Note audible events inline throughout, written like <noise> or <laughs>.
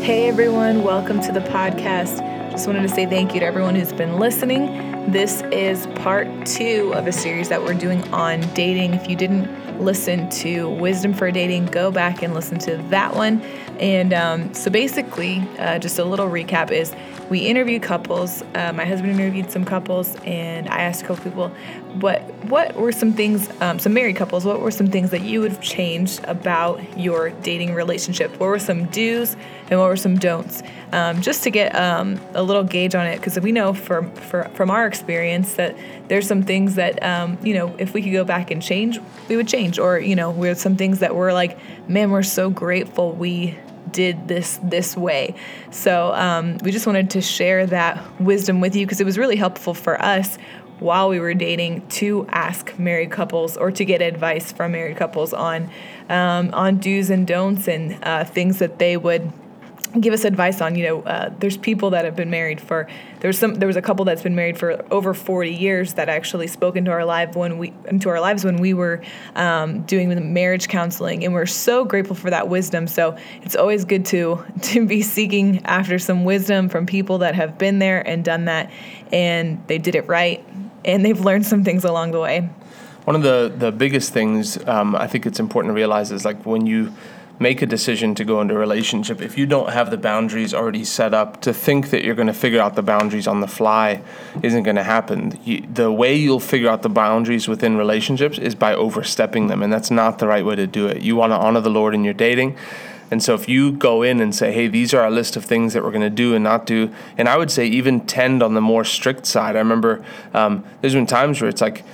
Hey everyone, welcome to the podcast. Just wanted to say thank you to everyone who's been listening. This is part two of a series that we're doing on dating. If you didn't listen to Wisdom for Dating, go back and listen to that one. And um, so basically, uh, just a little recap is we interviewed couples. Uh, my husband interviewed some couples, and I asked a couple people, what what were some things, um, some married couples, what were some things that you would have changed about your dating relationship? What were some do's and what were some don'ts? Um, just to get um, a little gauge on it, because we know from from our experience that there's some things that um, you know if we could go back and change, we would change, or you know, we some things that we're like, man, we're so grateful we did this this way. So um, we just wanted to share that wisdom with you because it was really helpful for us while we were dating to ask married couples or to get advice from married couples on um, on do's and don'ts and uh, things that they would give us advice on. You know, uh, there's people that have been married for there's some there was a couple that's been married for over 40 years that actually spoke into our life when we into our lives when we were um, doing the marriage counseling, and we're so grateful for that wisdom. So it's always good to <laughs> to be seeking after some wisdom from people that have been there and done that, and they did it right, and they've learned some things along the way. One of the the biggest things um, I think it's important to realize is like when you make a decision to go into a relationship, if you don't have the boundaries already set up, to think that you're going to figure out the boundaries on the fly isn't going to happen. You, the way you'll figure out the boundaries within relationships is by overstepping them, and that's not the right way to do it. You want to honor the Lord in your dating. And so if you go in and say, hey, these are our list of things that we're going to do and not do, and I would say even tend on the more strict side. I remember um, there's been times where it's like,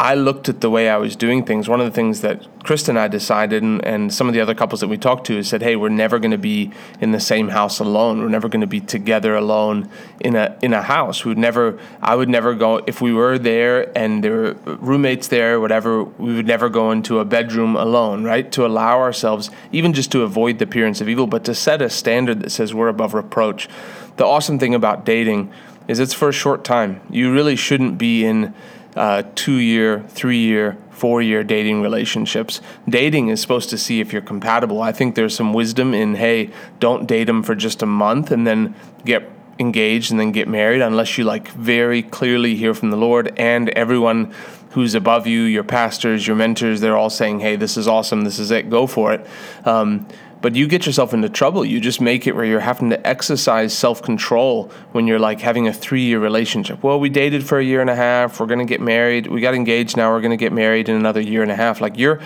I looked at the way I was doing things. One of the things that Krista and I decided, and, and some of the other couples that we talked to, is said, "Hey, we're never going to be in the same house alone. We're never going to be together alone in a in a house. We'd never. I would never go if we were there and there were roommates there, whatever. We would never go into a bedroom alone, right? To allow ourselves, even just to avoid the appearance of evil, but to set a standard that says we're above reproach. The awesome thing about dating is it's for a short time. You really shouldn't be in." uh, two year, three year, four year dating relationships. Dating is supposed to see if you're compatible. I think there's some wisdom in, hey, don't date them for just a month and then get engaged and then get married unless you like very clearly hear from the Lord and everyone who's above you, your pastors, your mentors, they're all saying, hey, this is awesome, this is it, go for it. Um, but you get yourself into trouble. You just make it where you're having to exercise self control when you're like having a three year relationship. Well, we dated for a year and a half. We're going to get married. We got engaged. Now we're going to get married in another year and a half. Like you're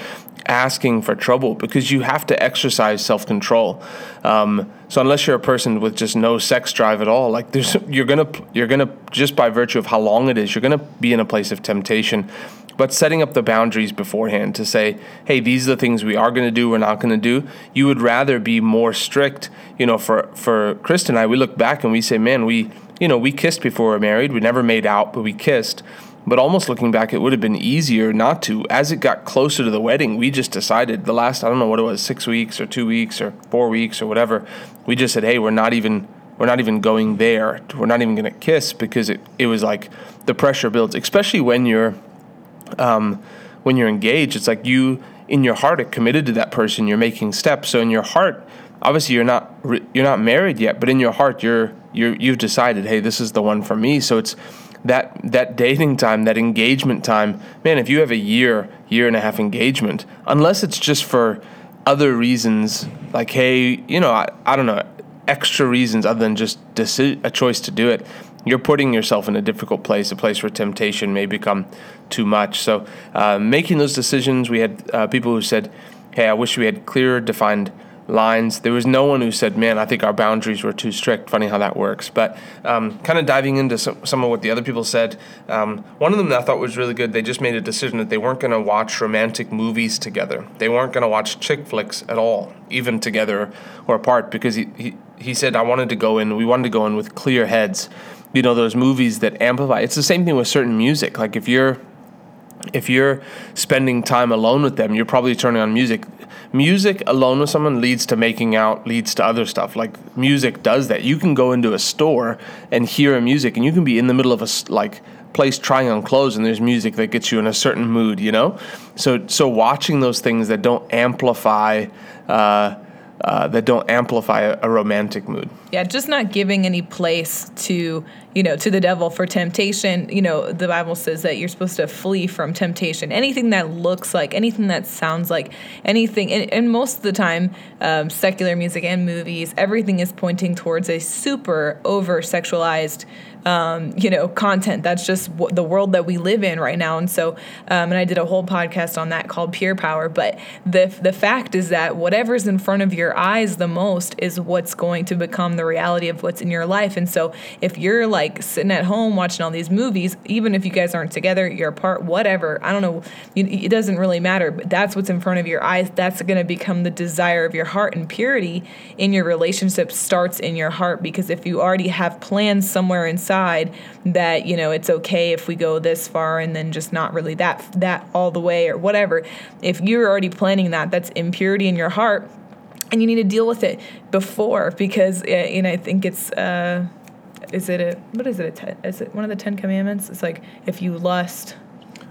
asking for trouble because you have to exercise self control. Um, so unless you're a person with just no sex drive at all, like there's you're gonna you're gonna just by virtue of how long it is, you're gonna be in a place of temptation but setting up the boundaries beforehand to say, hey, these are the things we are going to do, we're not going to do. You would rather be more strict. You know, for for Chris and I, we look back and we say, man, we you know we kissed before we were married. We never made out, but we kissed. But almost looking back, it would have been easier not to. As it got closer to the wedding, we just decided the last I don't know what it was, six weeks or two weeks or four weeks or whatever. We just said, hey, we're not even we're not even going there. We're not even going to kiss because it, it was like the pressure builds, especially when you're um, when you're engaged, it's like you in your heart are committed to that person. You're making steps. So in your heart, obviously you're not you're not married yet, but in your heart you're you you've decided, hey, this is the one for me. So it's that that dating time, that engagement time. Man, if you have a year, year and a half engagement, unless it's just for other reasons, like hey, you know, I, I don't know, extra reasons other than just deci- a choice to do it you're putting yourself in a difficult place, a place where temptation may become too much. So, uh, making those decisions, we had uh, people who said, Hey, I wish we had clearer, defined lines. There was no one who said, Man, I think our boundaries were too strict. Funny how that works. But um, kind of diving into some, some, of what the other people said, um, one of them that I thought was really good, they just made a decision that they weren't going to watch romantic movies together. They weren't going to watch chick flicks at all, even together or apart, because he, he, he said, I wanted to go in, we wanted to go in with clear heads you know those movies that amplify. It's the same thing with certain music. Like if you're if you're spending time alone with them you're probably turning on music. Music alone with someone leads to making out leads to other stuff. Like music does that. You can go into a store and hear a music and you can be in the middle of a like place trying on clothes and there's music that gets you in a certain mood you know? So so watching those things that don't amplify uh, uh, that don't amplify a, a romantic mood. Yeah, just not giving any place to you know to the devil for temptation. You know, the Bible says that you're supposed to flee from temptation. Anything that looks like, anything that sounds like, anything, and, and most of the time, um, secular music and movies, everything is pointing towards a super over sexualized um, you know, content. That's just w- the world that we live in right now. And so, um, and I did a whole podcast on that called Pure Power. But the the fact is that whatever's in front of your eyes the most is what's going to become the reality of what's in your life. And so, if you're like sitting at home watching all these movies, even if you guys aren't together, you're apart, whatever. I don't know. it doesn't really matter. But that's what's in front of your eyes. That's going to become the desire of your heart. And purity in your relationship starts in your heart because if you already have plans somewhere inside that you know it's okay if we go this far and then just not really that that all the way or whatever if you're already planning that that's impurity in your heart and you need to deal with it before because uh, you know I think it's uh, is it a what is it a ten, is it one of the Ten Commandments? It's like if you lust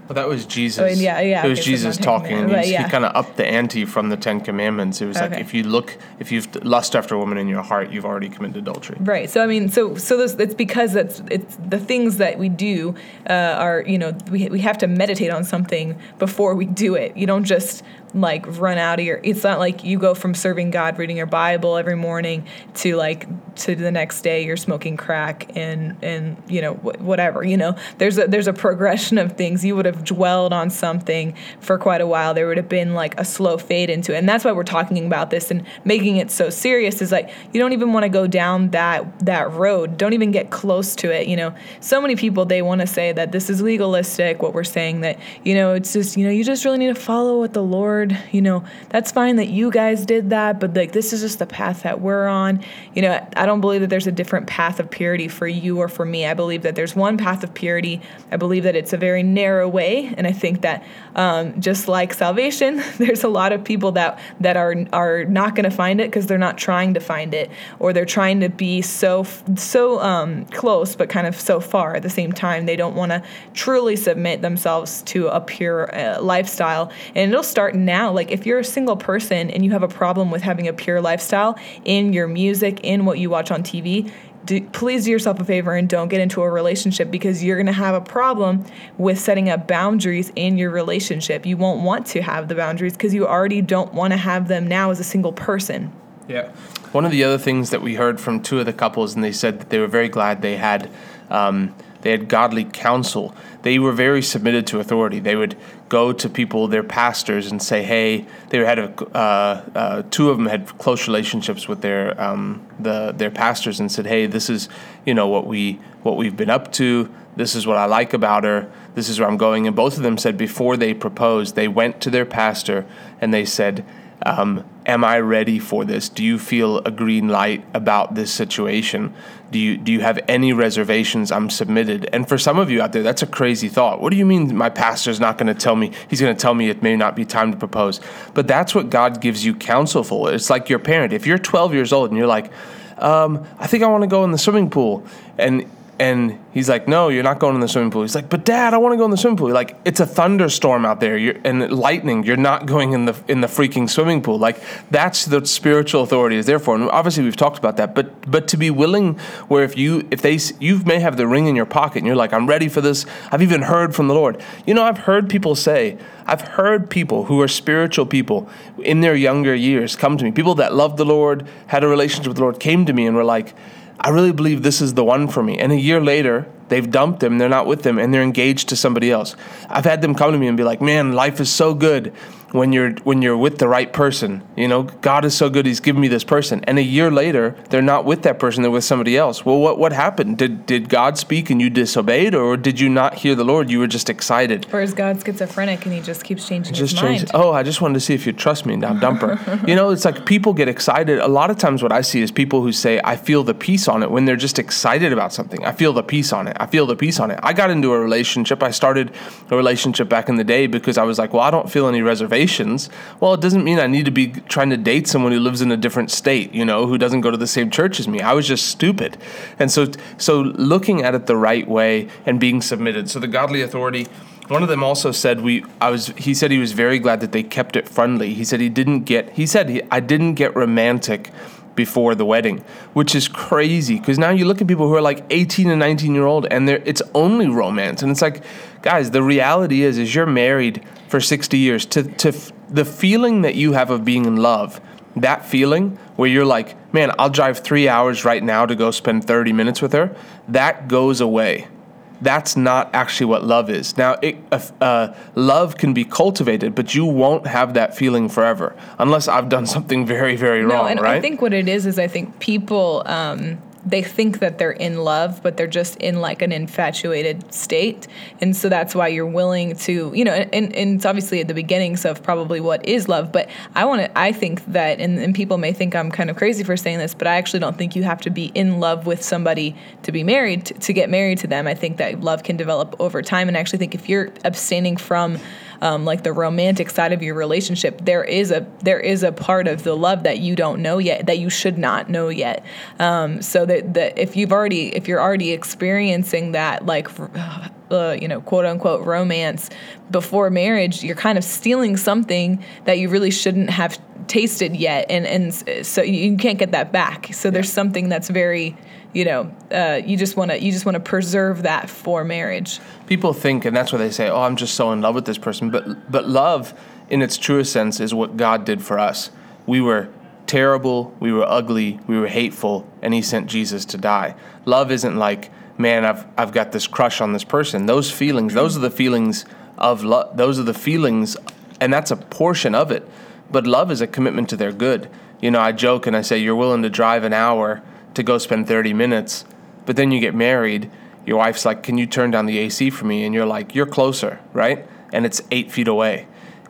well, that was Jesus. I mean, yeah, yeah. It was Jesus talking, and he, yeah. he kind of upped the ante from the Ten Commandments. It was like if you look, if you've lust after a woman in your heart, you've already committed adultery. Right. So I mean, so so this, it's because that's it's the things that we do uh, are you know we we have to meditate on something before we do it. You don't just like run out of your. It's not like you go from serving God, reading your Bible every morning to like to the next day you're smoking crack and and you know wh- whatever. You know, there's a there's a progression of things. You would have dwelled on something for quite a while. There would have been like a slow fade into it, and that's why we're talking about this and making it so serious. Is like you don't even want to go down that that road. Don't even get close to it. You know, so many people they want to say that this is legalistic. What we're saying that you know it's just you know you just really need to follow what the Lord. You know that's fine that you guys did that, but like this is just the path that we're on. You know I don't believe that there's a different path of purity for you or for me. I believe that there's one path of purity. I believe that it's a very narrow way, and I think that um, just like salvation, <laughs> there's a lot of people that that are are not going to find it because they're not trying to find it, or they're trying to be so so um, close but kind of so far at the same time. They don't want to truly submit themselves to a pure uh, lifestyle, and it'll start now. Like if you're a single person and you have a problem with having a pure lifestyle in your music, in what you watch on TV, do, please do yourself a favor and don't get into a relationship because you're going to have a problem with setting up boundaries in your relationship. You won't want to have the boundaries because you already don't want to have them now as a single person. Yeah. One of the other things that we heard from two of the couples, and they said that they were very glad they had um, they had godly counsel. They were very submitted to authority. They would go to people, their pastors, and say, "Hey." They had a uh, uh, two of them had close relationships with their um, the their pastors, and said, "Hey, this is you know what we what we've been up to. This is what I like about her. This is where I'm going." And both of them said before they proposed, they went to their pastor and they said. Um, am I ready for this? Do you feel a green light about this situation? Do you do you have any reservations? I'm submitted. And for some of you out there, that's a crazy thought. What do you mean my pastor's not going to tell me? He's going to tell me it may not be time to propose. But that's what God gives you counsel for. It's like your parent. If you're 12 years old and you're like, um, I think I want to go in the swimming pool, and and he's like, "No, you're not going in the swimming pool." He's like, "But Dad, I want to go in the swimming pool." Like, it's a thunderstorm out there, you're, and lightning. You're not going in the in the freaking swimming pool. Like, that's the spiritual authority is there for. And obviously, we've talked about that. But but to be willing, where if you if they you may have the ring in your pocket, and you're like, "I'm ready for this." I've even heard from the Lord. You know, I've heard people say, I've heard people who are spiritual people in their younger years come to me. People that loved the Lord, had a relationship with the Lord, came to me and were like. I really believe this is the one for me. And a year later, they've dumped him, they're not with him, and they're engaged to somebody else. I've had them come to me and be like, "Man, life is so good when you're when you're with the right person. You know, God is so good; He's given me this person." And a year later, they're not with that person; they're with somebody else. Well, what what happened? Did did God speak and you disobeyed, or did you not hear the Lord? You were just excited. Or is God schizophrenic and he just keeps changing Just his change. mind? Oh, I just wanted to see if you trust me. Now dump her. <laughs> you know, it's like people get excited. A lot of times, what I see is people who say, "I feel the peace on it" when they're just excited about something. I feel the peace on it. I feel the peace on it. I got into a relationship. I started a relationship back in the day because I was like, "Well, I don't feel any reservations." Well, it doesn't mean I need to be trying to date someone who lives in a different state. You know, who doesn't go to the same church as me. I was just stupid, and so so looking at it the right way and being submitted. So the godly authority One of them also said we. I was. He said he was very glad that they kept it friendly. He said he didn't get. He said he, I didn't get romantic before the wedding, which is crazy because now you look at people who are like 18 and 19 year old and it's only romance, and it's like, guys, the reality is is you're married for 60 years to to f- the feeling that you have of being in love. That feeling where you're like, man, I'll drive three hours right now to go spend 30 minutes with her, that goes away that's not actually what love is. Now, it, uh, uh, love can be cultivated, but you won't have that feeling forever unless I've done something <laughs> very, very no, wrong. and right? I think what it is is I think people um, they think that they're in love, but they're just in like an infatuated state. And so that's why you're willing to, you know, and, and it's obviously at the beginnings of probably what is love. But I want to, I think that, and, and people may think I'm kind of crazy for saying this, but I actually don't think you have to be in love with somebody to be married, to, to get married to them. I think that love can develop over time. And I actually think if you're abstaining from, um, like the romantic side of your relationship, there is a there is a part of the love that you don't know yet, that you should not know yet. Um, so that, that if you've already if you're already experiencing that like uh, you know quote unquote romance before marriage, you're kind of stealing something that you really shouldn't have tasted yet, and and so you can't get that back. So there's something that's very you know, uh, you just want to you just want to preserve that for marriage. People think, and that's why they say, "Oh, I'm just so in love with this person." But but love, in its truest sense, is what God did for us. We were terrible, we were ugly, we were hateful, and He sent Jesus to die. Love isn't like, man, I've I've got this crush on this person. Those feelings, those are the feelings of love. Those are the feelings, and that's a portion of it. But love is a commitment to their good. You know, I joke and I say, "You're willing to drive an hour." to go spend 30 minutes. But then you get married, your wife's like, Can you turn down the AC for me? And you're like, You're closer, right? And it's eight feet away.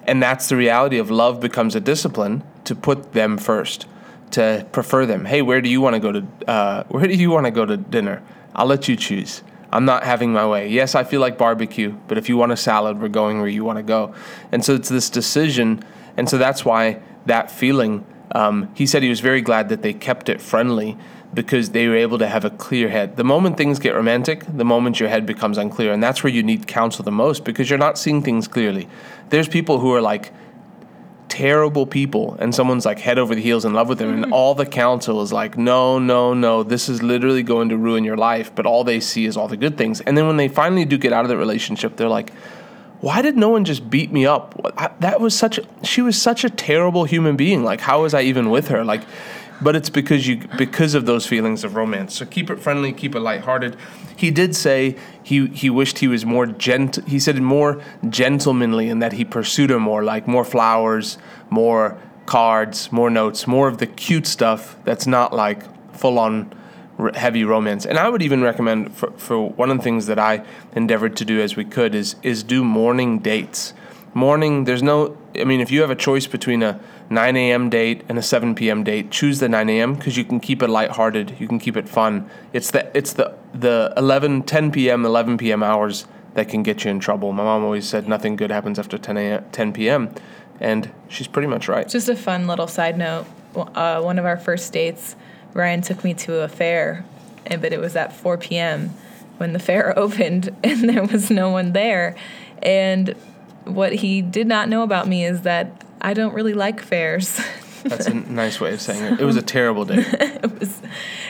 And that's the reality of love becomes a discipline to put them first, to prefer them. Hey, where do you want to go to? Uh, where do you want to go to dinner? I'll let you choose. I'm not having my way. Yes, I feel like barbecue, but if you want a salad, we're going where you want to go. And so it's this decision. And so that's why that feeling, um, he said he was very glad that they kept it friendly because they were able to have a clear head. The moment things get romantic, the moment your head becomes unclear. And that's where you need counsel the most because you're not seeing things clearly. There's people who are like terrible people, and someone's like head over the heels in love with them, mm-hmm. and all the counsel is like, no, no, no, this is literally going to ruin your life. But all they see is all the good things. And then when they finally do get out of the relationship, they're like, why did no one just beat me up? I, that was such a, she was such a terrible human being. Like, how was I even with her? Like, but it's because you because of those feelings of romance. So keep it friendly, keep it lighthearted. He did say he he wished he was more gent. He said more gentlemanly in that he pursued her more, like more flowers, more cards, more notes, more of the cute stuff that's not like full on heavy romance. And I would even recommend for, for one of the things that I endeavored to do as we could is is do morning dates. Morning, there's no. I mean, if you have a choice between a 9 a.m. date and a 7 p.m. date. Choose the 9 a.m. because you can keep it lighthearted. You can keep it fun. It's the it's the the 11 10 p.m. 11 p.m. hours that can get you in trouble. My mom always said nothing good happens after 10 a.m. 10 p.m. and she's pretty much right. Just a fun little side note. Uh, one of our first dates, Ryan took me to a fair, and but it was at 4 p.m. when the <laughs> fair <laughs> opened, and there was no one there, and what he did not know about me is that I don't really like fairs. <laughs> That's a nice way of saying it. It was a terrible day. <laughs> it was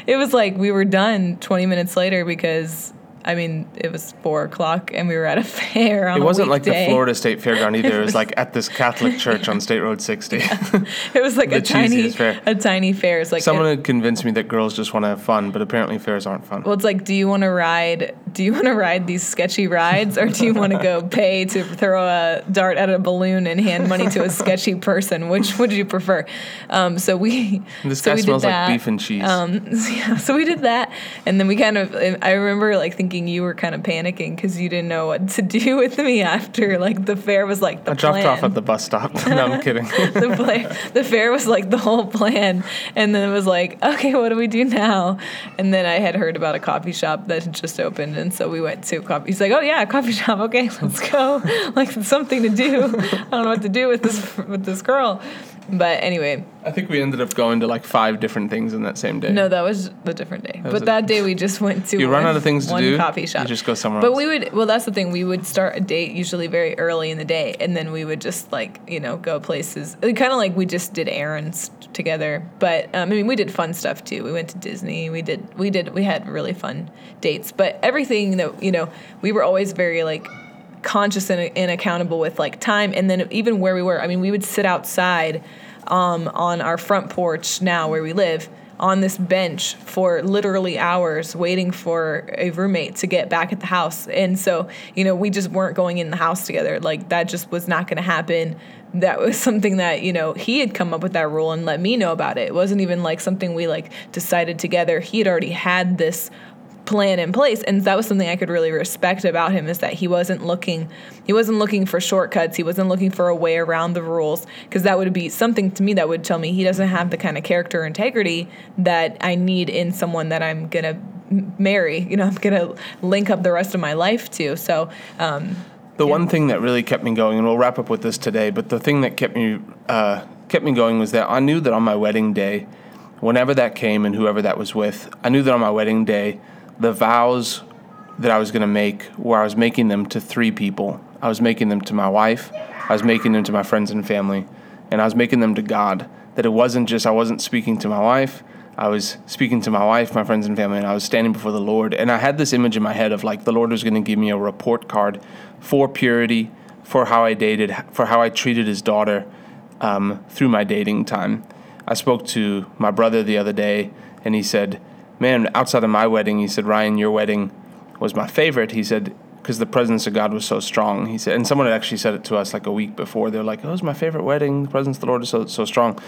it was like we were done 20 minutes later because I mean, it was four o'clock and we were at a <laughs> fair. it wasn't like the Florida State <laughs> Fairground either. It was like at this Catholic church on State Road 60. Yeah. <laughs> It was like a tiny, fair. a tiny fair. It's like someone it, had convinced me that girls just want to have fun, but apparently fairs aren't fun. Well, it's like, do you want to ride? Do you want to ride these sketchy rides, or do you want to go pay to throw a dart at a balloon and hand money to a sketchy person? Which would you prefer? Um, so we. This so guy smells like beef and cheese. Um, yeah, so we did that, and then we kind of. I remember like thinking thinking you were kind of panicking because you didn't know what to do <laughs> with me after like the fair was like the I dropped off at the bus stop. <laughs> no, I'm kidding. <laughs> the play, the fair was like the whole plan, and then it was like, okay, what do we do now? And then I had heard about a coffee shop that had just opened, and so we went to a coffee. He's like, oh yeah, a coffee shop. Okay, let's go. like something to do. I don't know what to do with this with this girl. But anyway, I think we ended up going to like five different things in that same day. no, that was the different day. was But that <laughs> day we just went to you run one- out of things to do. coffee shop. You just go somewhere But else. we would, well, that's the thing. We would start a date usually very early in the day, and then we would just like, you know, go places. Kind of like we just did errands together. But um, I mean, we did fun stuff too. We went to Disney. We did, we did, we had really fun dates. But everything that you know, we were always very like conscious and, and accountable with like time, and then even where we were. I mean, we would sit outside um, on our front porch now where we live on this bench for literally hours waiting for a roommate to get back at the house. And so, you know, we just weren't going in the house together. Like that just was not going to happen. That was something that, you know, he had come up with that rule and let me know about it. It wasn't even like something we like decided together. He had already had this plan in place. And that was something i could really respect about him is that he wasn't looking he wasn't looking for shortcuts. He wasn't looking for a way around the rules because that would be something to me that would tell me he doesn't have the kind of character integrity that i need in someone that i'm gonna marry you know i'm gonna link up the rest of my life to. So um, The one thing that really kept me going, and we'll wrap up with this today, but the thing that kept me uh, kept me going was that I knew that on my wedding day, whenever that came and whoever that was with, I knew that on my wedding day, the vows that I was going to make, where I was making them to three people, I was making them to my wife, I was making them to my friends and family, and I was making them to God. That it wasn't just I wasn't speaking to my wife. I was speaking to my wife, my friends and family, and I was standing before the Lord. And I had this image in my head of like the Lord was going to give me a report card for purity, for how I dated, for how I treated his daughter um, through my dating time. I spoke to my brother the other day, and he said, Man, outside of my wedding, he said, Ryan, your wedding was my favorite. He said, because the presence of God was so strong. He said, and someone had actually said it to us like a week before. They're like, "Oh, it was my favorite wedding. The presence of the Lord is so so strong."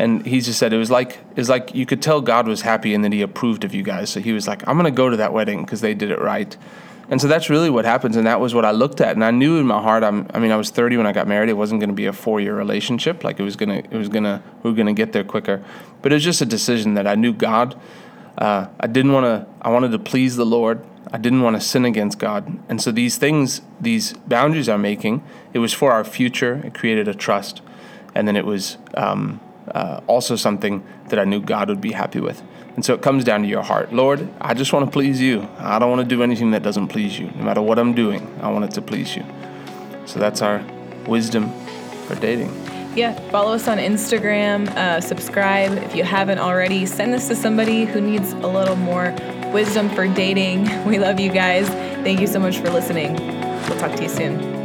And he just said it was like it was like you could tell God was happy and that He approved of you guys. So He was like, "I'm going to go to that wedding because they did it right." And so that's really what happens, and that was what I looked at, and I knew in my heart. I'm, I mean, I was 30 when I got married. It wasn't going to be a four-year relationship. Like it was gonna, it was gonna, we were gonna get there quicker. But it was just a decision that I knew God. Uh, I didn't want to. I wanted to please the Lord. I didn't want to sin against God. And so these things, these boundaries I'm making, it was for our future. It created a trust, and then it was um, uh, also something that I knew God would be happy with. And so it comes down to your heart. Lord, I just want to please you. I don't want to do anything that doesn't please you. No matter what I'm doing, I want it to please you. So that's our wisdom for dating. Yeah, follow us on Instagram, uh, subscribe if you haven't already. Send this to somebody who needs a little more wisdom for dating. <laughs> We love you guys. Thank you so much for listening. We'll talk to you soon.